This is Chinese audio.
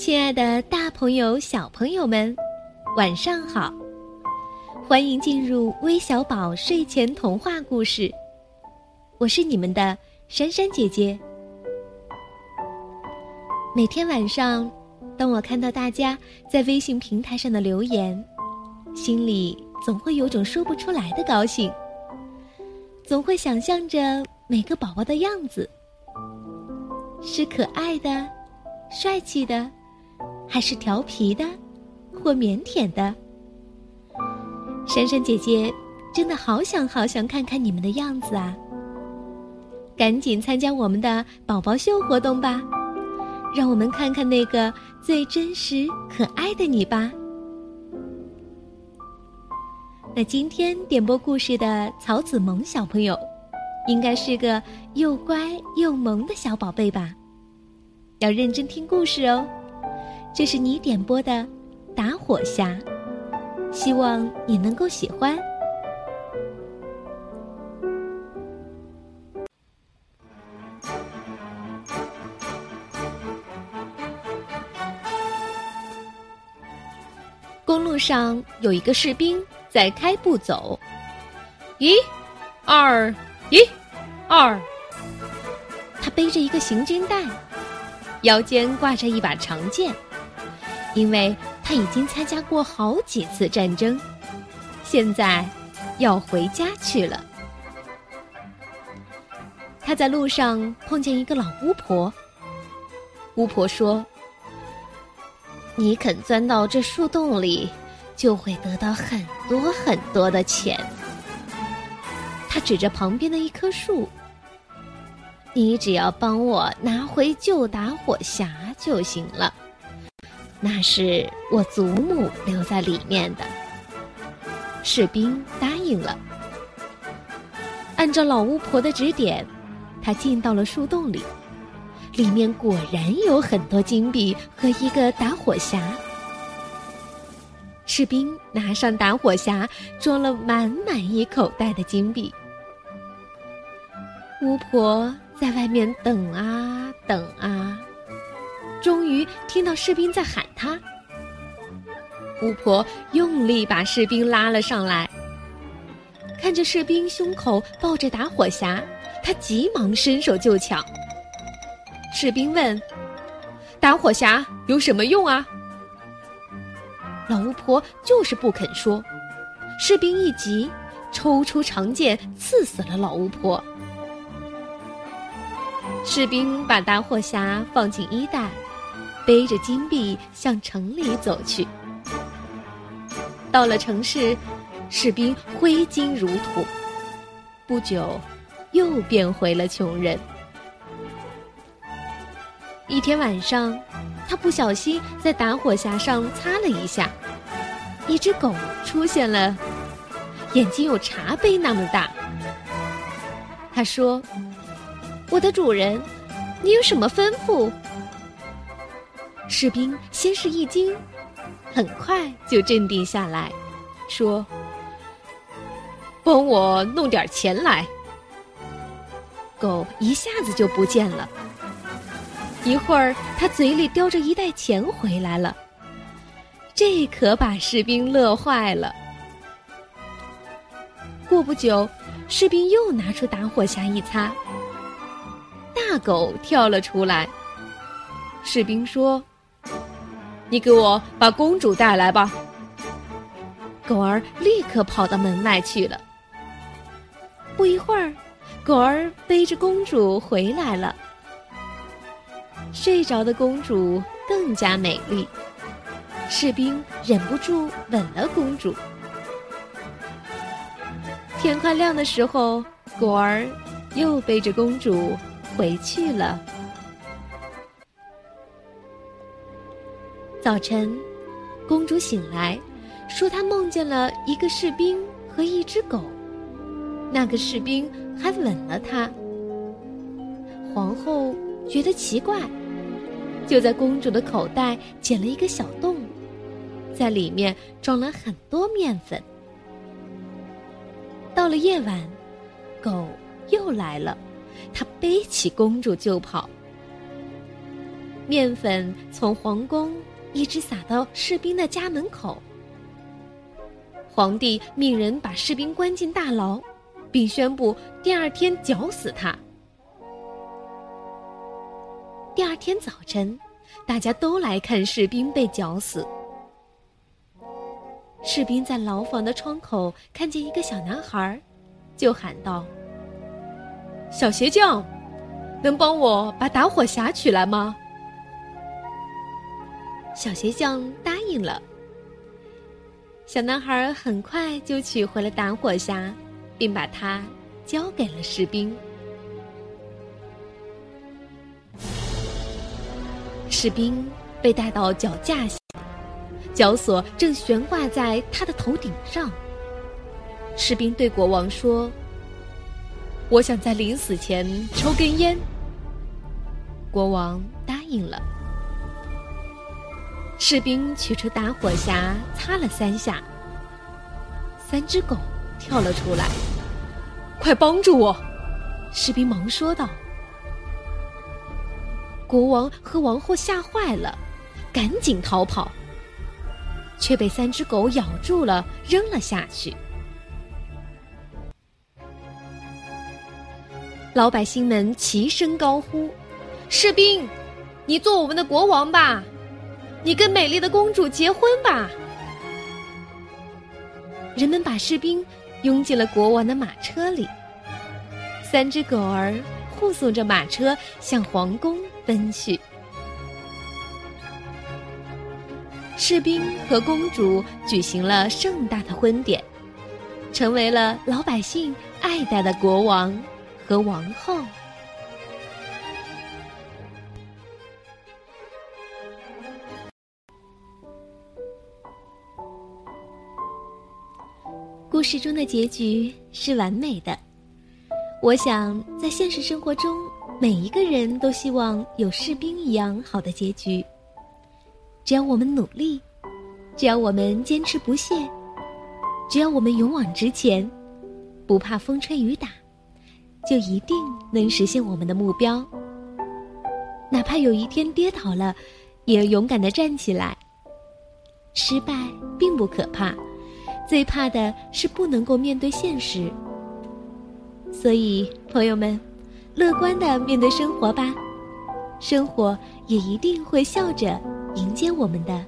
亲爱的，大朋友、小朋友们，晚上好！欢迎进入微小宝睡前童话故事，我是你们的珊珊姐姐。每天晚上，当我看到大家在微信平台上的留言，心里总会有种说不出来的高兴，总会想象着每个宝宝的样子，是可爱的、帅气的。还是调皮的，或腼腆的。珊珊姐姐真的好想好想看看你们的样子啊！赶紧参加我们的宝宝秀活动吧，让我们看看那个最真实可爱的你吧。那今天点播故事的曹子萌小朋友，应该是个又乖又萌的小宝贝吧？要认真听故事哦。这是你点播的《打火匣》，希望你能够喜欢。公路上有一个士兵在开步走，一、二、一、二，他背着一个行军袋，腰间挂着一把长剑。因为他已经参加过好几次战争，现在要回家去了。他在路上碰见一个老巫婆。巫婆说：“你肯钻到这树洞里，就会得到很多很多的钱。”他指着旁边的一棵树：“你只要帮我拿回旧打火匣就行了。”那是我祖母留在里面的。士兵答应了。按照老巫婆的指点，他进到了树洞里，里面果然有很多金币和一个打火匣。士兵拿上打火匣，装了满满一口袋的金币。巫婆在外面等啊等。终于听到士兵在喊他，巫婆用力把士兵拉了上来。看着士兵胸口抱着打火匣，他急忙伸手就抢。士兵问：“打火匣有什么用啊？”老巫婆就是不肯说。士兵一急，抽出长剑刺死了老巫婆。士兵把打火匣放进衣袋。背着金币向城里走去。到了城市，士兵挥金如土，不久，又变回了穷人。一天晚上，他不小心在打火匣上擦了一下，一只狗出现了，眼睛有茶杯那么大。他说：“我的主人，你有什么吩咐？”士兵先是一惊，很快就镇定下来，说：“帮我弄点钱来。”狗一下子就不见了。一会儿，他嘴里叼着一袋钱回来了，这可把士兵乐坏了。过不久，士兵又拿出打火匣一擦，大狗跳了出来。士兵说。你给我把公主带来吧。狗儿立刻跑到门外去了。不一会儿，狗儿背着公主回来了。睡着的公主更加美丽，士兵忍不住吻了公主。天快亮的时候，狗儿又背着公主回去了。早晨，公主醒来，说她梦见了一个士兵和一只狗，那个士兵还吻了她。皇后觉得奇怪，就在公主的口袋剪了一个小洞，在里面装了很多面粉。到了夜晚，狗又来了，它背起公主就跑。面粉从皇宫一直撒到士兵的家门口。皇帝命人把士兵关进大牢，并宣布第二天绞死他。第二天早晨，大家都来看士兵被绞死。士兵在牢房的窗口看见一个小男孩，就喊道：“小鞋匠，能帮我把打火匣取来吗？”小鞋匠答应了。小男孩很快就取回了打火匣，并把它交给了士兵。士兵被带到脚架下，绞索正悬挂在他的头顶上。士兵对国王说：“我想在临死前抽根烟。”国王答应了。士兵取出打火匣，擦了三下。三只狗跳了出来，快帮助我！士兵忙说道。国王和王后吓坏了，赶紧逃跑，却被三只狗咬住了，扔了下去。老百姓们齐声高呼：“士兵，你做我们的国王吧！”你跟美丽的公主结婚吧！人们把士兵拥进了国王的马车里，三只狗儿护送着马车向皇宫奔去。士兵和公主举行了盛大的婚典，成为了老百姓爱戴的国王和王后。故事中的结局是完美的。我想，在现实生活中，每一个人都希望有士兵一样好的结局。只要我们努力，只要我们坚持不懈，只要我们勇往直前，不怕风吹雨打，就一定能实现我们的目标。哪怕有一天跌倒了，也要勇敢的站起来。失败并不可怕。最怕的是不能够面对现实，所以朋友们，乐观的面对生活吧，生活也一定会笑着迎接我们的。